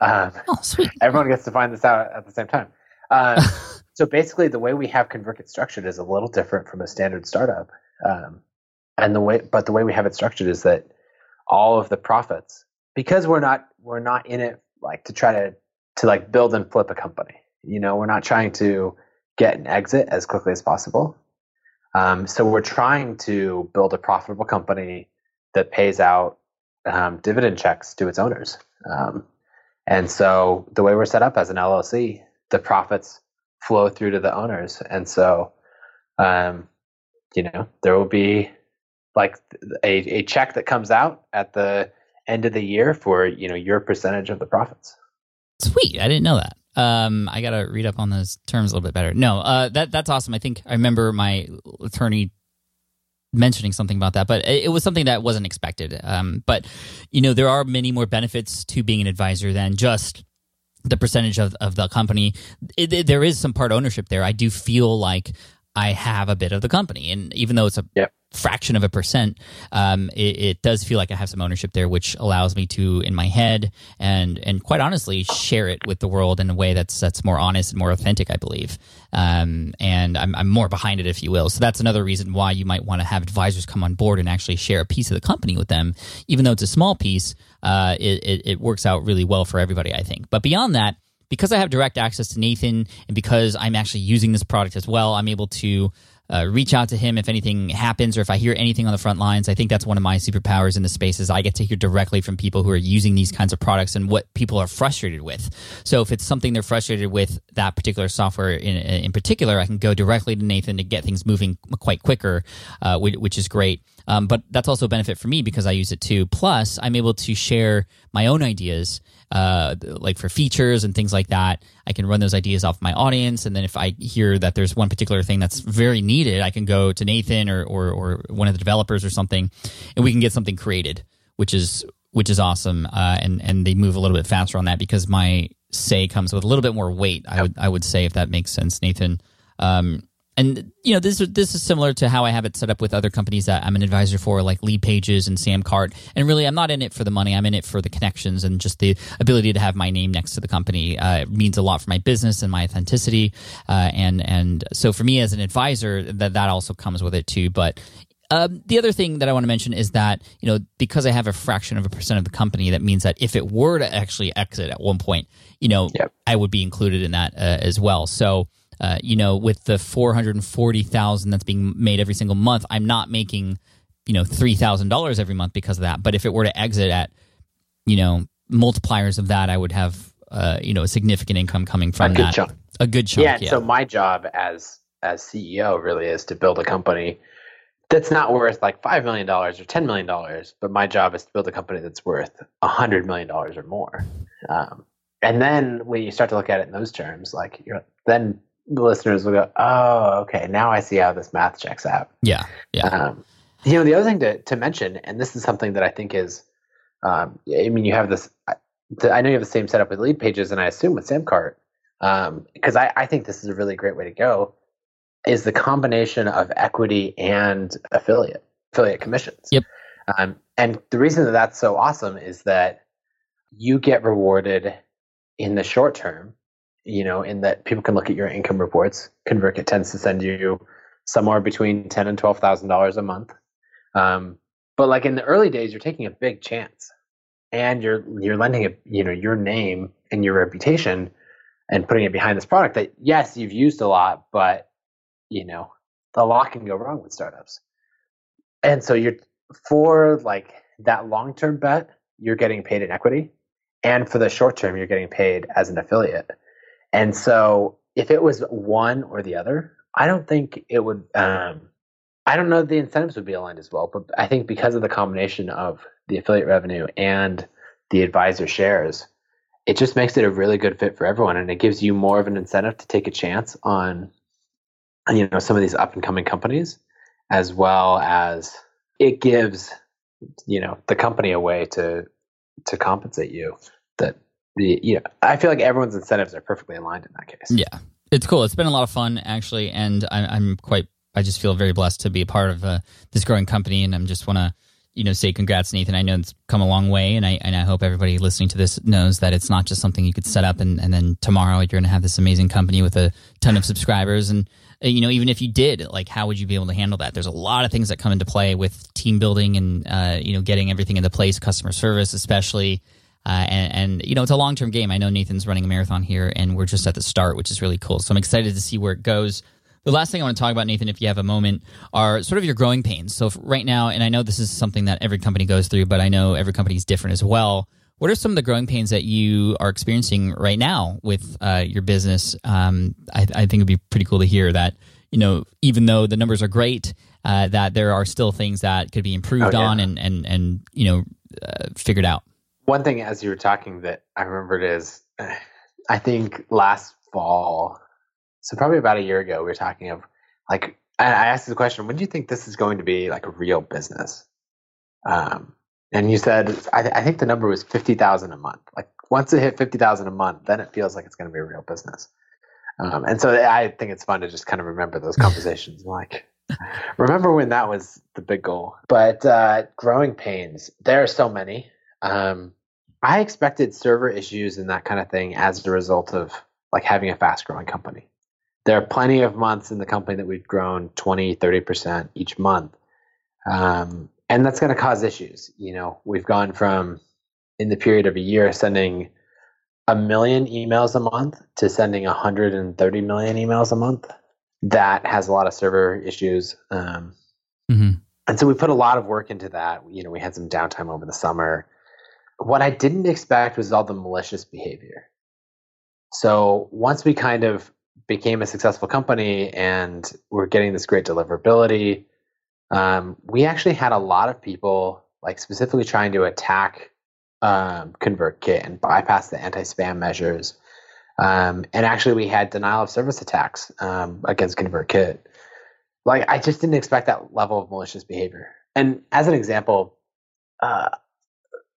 Um, oh, sweet. Everyone gets to find this out at the same time. Um, so basically, the way we have ConvertKit structured is a little different from a standard startup. Um, and the way, but the way we have it structured is that all of the profits, because we're not we're not in it like to try to to like build and flip a company. You know, we're not trying to get an exit as quickly as possible. Um, so we're trying to build a profitable company that pays out um, dividend checks to its owners. Um, and so the way we're set up as an LLC, the profits flow through to the owners. And so, um, you know, there will be like a, a check that comes out at the end of the year for, you know, your percentage of the profits. Sweet. I didn't know that. Um, I gotta read up on those terms a little bit better. No, uh, that that's awesome. I think I remember my attorney mentioning something about that, but it, was something that wasn't expected. Um, but you know, there are many more benefits to being an advisor than just the percentage of, of the company. It, it, there is some part ownership there. I do feel like I have a bit of the company, and even though it's a yep fraction of a percent, um, it, it, does feel like I have some ownership there, which allows me to, in my head, and and quite honestly, share it with the world in a way that's that's more honest and more authentic. I believe, um, and I'm, I'm more behind it, if you will. So that's another reason why you might want to have advisors come on board and actually share a piece of the company with them, even though it's a small piece. Uh, it, it, it works out really well for everybody, I think. But beyond that. Because I have direct access to Nathan and because I'm actually using this product as well, I'm able to uh, reach out to him if anything happens or if I hear anything on the front lines. I think that's one of my superpowers in the space is I get to hear directly from people who are using these kinds of products and what people are frustrated with. So if it's something they're frustrated with that particular software in, in particular, I can go directly to Nathan to get things moving quite quicker, uh, which, which, is great. Um, but that's also a benefit for me because I use it too. Plus, I'm able to share my own ideas, uh, like for features and things like that. I can run those ideas off my audience, and then if I hear that there's one particular thing that's very needed, I can go to Nathan or or, or one of the developers or something, and we can get something created, which is which is awesome. Uh, and and they move a little bit faster on that because my say comes with a little bit more weight. I would I would say if that makes sense, Nathan. Um, and you know this this is similar to how I have it set up with other companies that I'm an advisor for, like Leadpages and Samcart. And really, I'm not in it for the money. I'm in it for the connections and just the ability to have my name next to the company. Uh, it means a lot for my business and my authenticity. Uh, and and so for me as an advisor, that that also comes with it too. But um, the other thing that I want to mention is that you know because I have a fraction of a percent of the company, that means that if it were to actually exit at one point, you know, Yep. I would be included in that uh, as well. So uh, you know, with the four hundred and forty thousand that's being made every single month, I'm not making you know three thousand dollars every month because of that. But if it were to exit at you know multipliers of that, I would have uh, you know a significant income coming from a that. chunk. A good chunk. yeah, Yeah. So my job as as CEO really is to build a company that's not worth like five million dollars or ten million dollars, but my job is to build a company that's worth a hundred million dollars or more. Um, and then when you start to look at it in those terms, like you're then the listeners will go, "Oh, okay, now I see how this math checks out." yeah. Yeah. Um, you know, the other thing to, to mention, and this is something that I think is, um, I mean, you have this, I, know you have the same setup with Leadpages, and I assume with Samcart, because I, I think this is a really great way to go, is the combination of equity and affiliate affiliate commissions. Yep. Um, and the reason that that's so awesome is that you get rewarded in the short term. You know, in that people can look at your income reports. ConvertKit tends to send you somewhere between ten and twelve thousand dollars a month. Um, but like in the early days, you're taking a big chance, and you're you're lending a you know your name and your reputation, and putting it behind this product that yes you've used a lot, but you know a lot can go wrong with startups, and so you're for like that long term bet, you're getting paid in equity, and for the short term, you're getting paid as an affiliate, and so if it was one or the other, I don't think it would. Um, I don't know the incentives would be aligned as well, but I think because of the combination of the affiliate revenue and the advisor shares, it just makes it a really good fit for everyone, and it gives you more of an incentive to take a chance on, you know, some of these up and coming companies, as well as it gives, you know, the company a way to to compensate you. The you know, I feel like everyone's incentives are perfectly aligned in that case. Yeah, it's cool. It's been a lot of fun actually, and I, I'm quite. I just feel very blessed to be a part of uh, this growing company, and I'm just want to, you know, say congrats, Nathan. I know it's come a long way, and I and I hope everybody listening to this knows that it's not just something you could set up and and then tomorrow you're going to have this amazing company with a ton of subscribers and. uh, You know, even if you did, like, how would you be able to handle that? There's a lot of things that come into play with team building and, uh, you know, getting everything into place, customer service, especially. Uh, and, and you know it's a long term game. I know Nathan's running a marathon here, and we're just at the start, which is really cool. So I'm excited to see where it goes. The last thing I want to talk about, Nathan, if you have a moment, are sort of your growing pains. So right now, and I know this is something that every company goes through, but I know every company is different as well. What are some of the growing pains that you are experiencing right now with uh, your business? Um, I, I think it'd be pretty cool to hear that. You know, even though the numbers are great, uh, that there are still things that could be improved Oh, yeah. on and and and you know uh, figured out. One thing as you were talking that I remembered is I think last fall, so probably about a year ago, we were talking of like I asked the question, when do you think this is going to be like a real business? Um, and you said I, th- I think the number was fifty thousand a month. Like once it hit fifty thousand a month, then it feels like it's going to be a real business. Um, and so I think it's fun to just kind of remember those conversations. like, remember when that was the big goal? But uh, growing pains, there are so many. Um, I expected server issues and that kind of thing as a result of like having a fast growing company. There are plenty of months in the company that we've grown 20, 30% each month. Um, and that's going to cause issues. You know, we've gone from in the period of a year sending a million emails a month to sending 130 million emails a month. That has a lot of server issues. Um, hmm and so we put a lot of work into that. You know, we had some downtime over the summer. What I didn't expect was all the malicious behavior. So once we kind of became a successful company and we're getting this great deliverability, um, we actually had a lot of people like specifically trying to attack um, ConvertKit and bypass the anti-spam measures. Um, and actually, we had denial of service attacks um, against ConvertKit. Like, I just didn't expect that level of malicious behavior. And as an example, uh,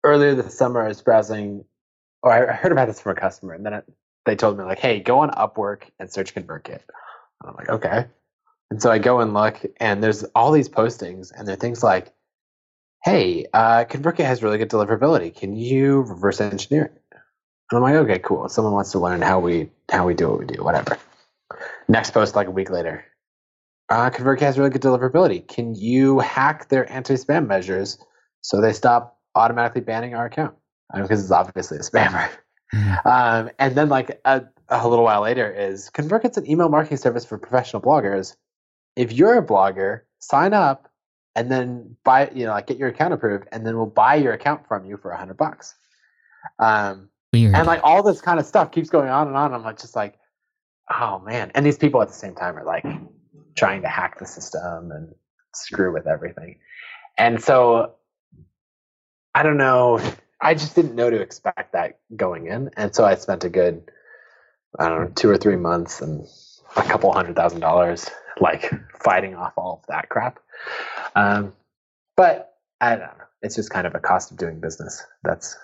earlier this summer, I was browsing, or I heard about this from a customer, and then it, they told me like, "Hey, go on Upwork and search ConvertKit." And I'm like, "Okay." And so I go and look, and there's all these postings, and they're things like, "Hey, uh, ConvertKit has really good deliverability. Can you reverse engineer it?" And I'm like, "Okay, cool. Someone wants to learn how we how we do what we do, whatever." Next post, like a week later, uh, ConvertKit has really good deliverability. Can you hack their anti-spam measures so they stop automatically banning our account? Because it's obviously a spammer. Um, and then like a, a little while later is ConvertKit's an email marketing service for professional bloggers. If you're a blogger, sign up and then buy, you know, like get your account approved, and then we'll buy your account from you for a hundred bucks. Um, Weird. and like all this kind of stuff keeps going on and on. I'm like, just like, oh man. And these people at the same time are like trying to hack the system and screw with everything. And so I don't know. I just didn't know to expect that going in. And so I spent a good, I don't know, two or three months and a couple hundred thousand dollars like fighting off all of that crap. Um, but I don't know. It's just kind of a cost of doing business. That's,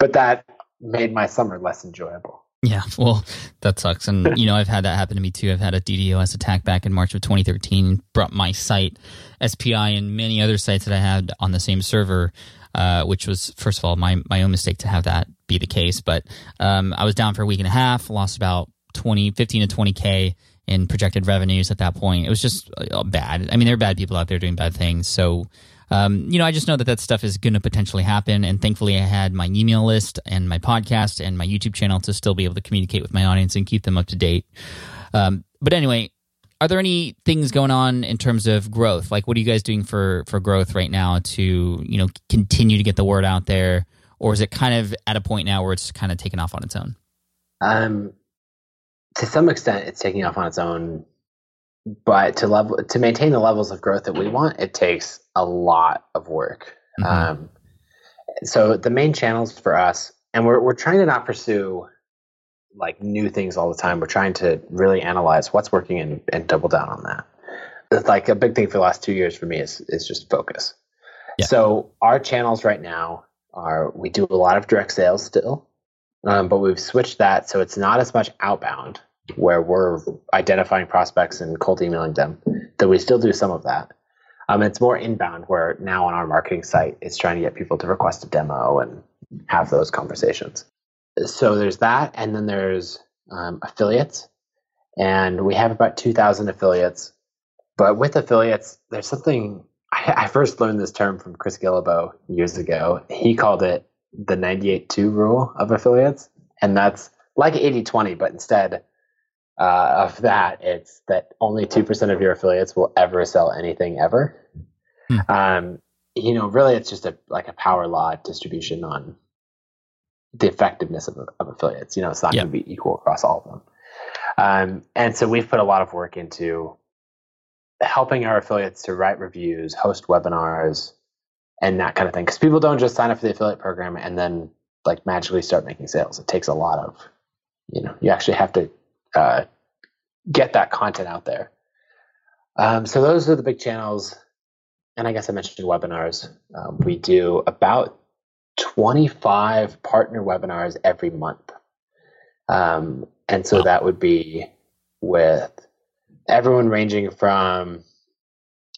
but that made my summer less enjoyable. Yeah, well, that sucks. And, you know, I've had that happen to me too. I've had a DDoS attack back in March of 2013, brought my site, SPI, and many other sites that I had on the same server, uh, which was, first of all, my, my own mistake to have that be the case. But um, I was down for a week and a half, lost about 20, 15 to 20K in projected revenues at that point. It was just uh, bad. I mean, there are bad people out there doing bad things. So, um, you know, I just know that that stuff is going to potentially happen. And thankfully, I had my email list and my podcast and my YouTube channel to still be able to communicate with my audience and keep them up to date. Um, but anyway, are there any things going on in terms of growth? Like, what are you guys doing for for growth right now to you know continue to get the word out there, or is it kind of at a point now where it's kind of taken off on its own? Um, to some extent, it's taking off on its own, but to level to maintain the levels of growth that we want, it takes a lot of work. Mhm. Um, so the main channels for us, and we're we're trying to not pursue like new things all the time. We're trying to really analyze what's working and, and double down on that. It's like a big thing for the last two years for me is is just focus. Yeah. So our channels right now are we do a lot of direct sales still, um, but we've switched that so it's not as much outbound where we're identifying prospects and cold emailing them. Though we still do some of that. Um, it's more inbound where now on our marketing site it's trying to get people to request a demo and have those conversations. So there's that, and then there's um, affiliates, and we have about two thousand affiliates. But with affiliates, there's something I, I first learned this term from Chris Guillebeau years ago. He called it the 98-2 rule of affiliates, and that's like 80-20, but instead uh, of that, it's that only two percent of your affiliates will ever sell anything ever. Hmm. Um, you know, really, it's just a like a power law distribution on the effectiveness of, of affiliates. You know, it's not Yeah. going to be equal across all of them. Um, and so we've put a lot of work into helping our affiliates to write reviews, host webinars, and that kind of thing. Because people don't just sign up for the affiliate program and then like magically start making sales. It takes a lot of, you know, you actually have to uh, get that content out there. Um, so those are the big channels. And I guess I mentioned webinars. Um, we do about 25 partner webinars every month. Um, and so Wow. that would be with everyone ranging from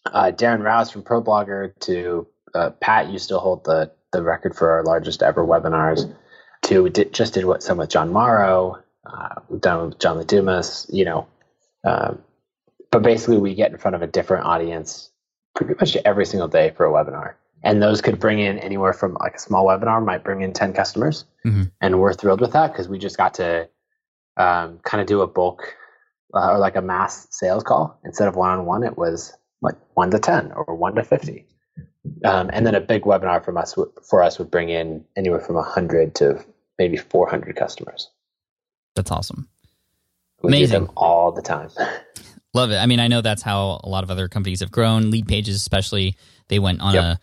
uh, Darren Rowse from ProBlogger to uh, Pat, you still hold the, the record for our largest ever webinars. To we did, just did what some with Jon Morrow, uh, we've done with John Lee Dumas, you know. Um, but basically, we get in front of a different audience pretty much every single day for a webinar. And those could bring in anywhere from like a small webinar might bring in 10 customers. Mhm. And we're thrilled with that because we just got to um, kind of do a bulk uh, or like a mass sales call. Instead of one on one, it was like one to 10 or one to 50. Um, and then a big webinar from us for us would bring in anywhere from 100 to maybe 400 customers. That's awesome. We Amazing. them all the time. Love it. I mean, I know that's how a lot of other companies have grown. Leadpages, especially, they went on Yep. a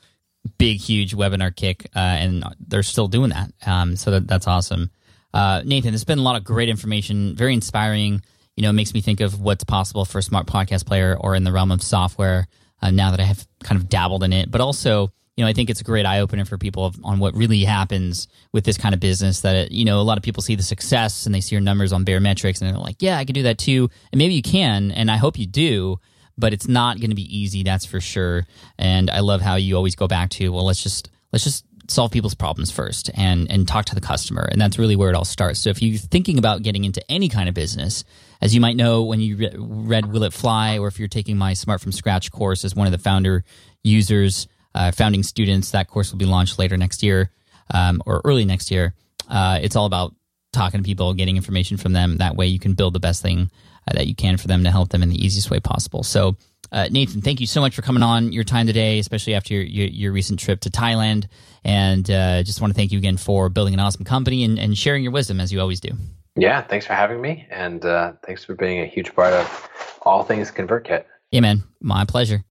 big, huge webinar kick, uh, and they're still doing that. Um, so that, that's awesome. Uh, Nathan, there's been a lot of great information, very inspiring. You know, it makes me think of what's possible for a smart podcast player or in the realm of software. Uh, now that I have kind of dabbled in it, but also, you know, I think it's a great eye opener for people of, on what really happens with this kind of business. That it, you know, a lot of people see the success and they see your numbers on Baremetrics, and they're like, "Yeah, I can do that too." And maybe you can, and I hope you do. But it's not going to be easy, that's for sure. And I love how you always go back to, well, let's just let's just solve people's problems first and and talk to the customer. And that's really where it all starts. So if you're thinking about getting into any kind of business as you might know when you re- read will it fly or if you're taking my smart from scratch course as one of the founder users uh, founding students that course will be launched later next year um, or early next year. Uh, it's all about talking to people getting information from them that way you can build the best thing uh, that you can for them to help them in the easiest way possible so uh, Nathan, thank you so much for coming on your time today, especially after your, your, your recent trip to Thailand. And uh, just want to thank you again for building an awesome company and, and sharing your wisdom as you always do. Yeah, thanks for having me, and uh, thanks for being a huge part of all things ConvertKit. Yeah, man, my pleasure.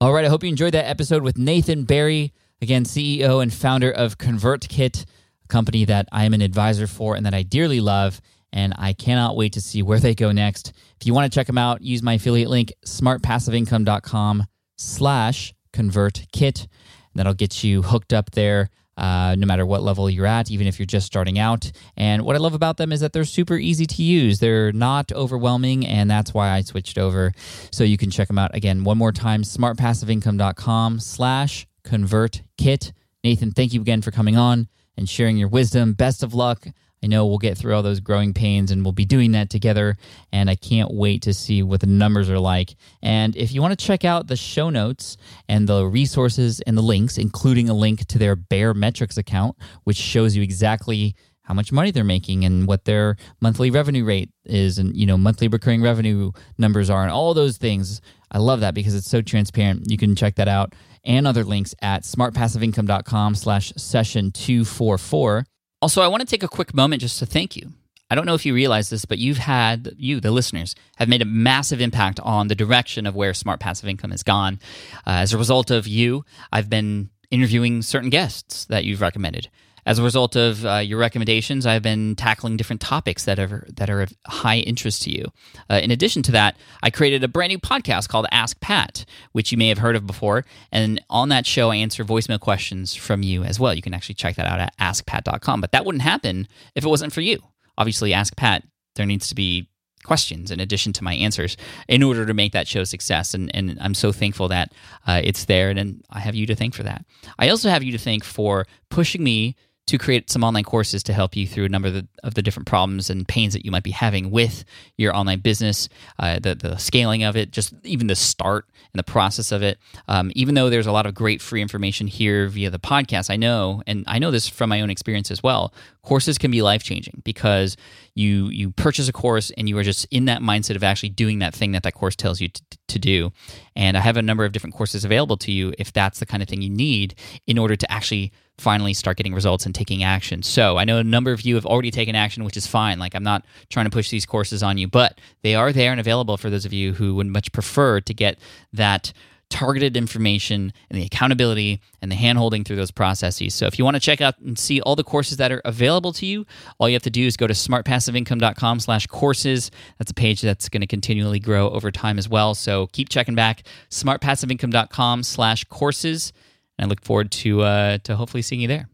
All right, I hope you enjoyed that episode with Nathan Barry, again, CEO and founder of ConvertKit, company that I am an advisor for and that I dearly love. And I cannot wait to see where they go next. If you want to check them out, use my affiliate link, smartpassiveincome.com slash convert ConvertKit. That'll get you hooked up there uh, no matter what level you're at, even if you're just starting out. And what I love about them is that they're super easy to use. They're not overwhelming, and that's why I switched over. So you can check them out again one more time, smartpassiveincome.com slash ConvertKit. Nathan, thank you again for coming on and sharing your wisdom. Best of luck. I know we'll get through all those growing pains and we'll be doing that together. And I can't wait to see what the numbers are like. And if you want to check out the show notes and the resources and the links, including a link to their Baremetrics account, which shows you exactly how much money they're making and what their monthly revenue rate is and you know monthly recurring revenue numbers are and all those things i love that because it's so transparent you can check that out and other links at smartpassiveincome.com slash session 244 also, I want to take a quick moment just to thank you. I don't know if you realize this, but you've had, you, the listeners, have made a massive impact on the direction of where Smart Passive Income has gone. Uh, as a result of you, I've been interviewing certain guests that you've recommended. As a result of uh, your recommendations, I've been tackling different topics that are that are of high interest to you. Uh, in addition to that, I created a brand new podcast called Ask Pat, which you may have heard of before. And on that show, I answer voicemail questions from you as well. You can actually check that out at askpat.com. But that wouldn't happen if it wasn't for you. Obviously, Ask Pat, there needs to be questions in addition to my answers in order to make that show a success. And, and I'm so thankful that uh, it's there. And, and I have you to thank for that. I also have you to thank for pushing me to create some online courses to help you through a number of the, of the different problems and pains that you might be having with your online business, uh, the, the scaling of it, just even the start and the process of it. Um, even though there's a lot of great free information here via the podcast, I know, and I know this from my own experience as well, courses can be life changing because you you purchase a course and you are just in that mindset of actually doing that thing that that course tells you to, to do. And I have a number of different courses available to you if that's the kind of thing you need in order to actually finally start getting results and taking action. So I know a number of you have already taken action, which is fine. Like I'm not trying to push these courses on you, but they are there and available for those of you who would much prefer to get that targeted information and the accountability and the handholding through those processes. So if you want to check out and see all the courses that are available to you, all you have to do is go to smartpassiveincome.com slash courses. That's a page that's going to continually grow over time as well. So keep checking back, smartpassiveincome.com slash courses. And I look forward to uh, to hopefully seeing you there.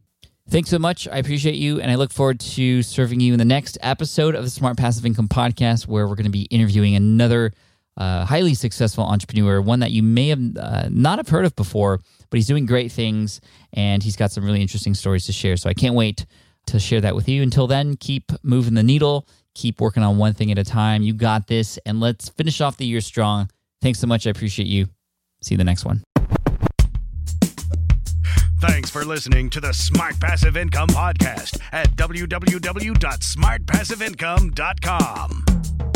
Thanks so much. I appreciate you, and I look forward to serving you in the next episode of the Smart Passive Income Podcast, where we're going to be interviewing another uh, highly successful entrepreneur, one that you may have uh, not have heard of before, but he's doing great things, and he's got some really interesting stories to share. So I can't wait to share that with you. Until then, keep moving the needle, keep working on one thing at a time. You got this, and let's finish off the year strong. Thanks so much. I appreciate you. See you the next one. Thanks for listening to the Smart Passive Income Podcast at www.smartpassiveincome.com.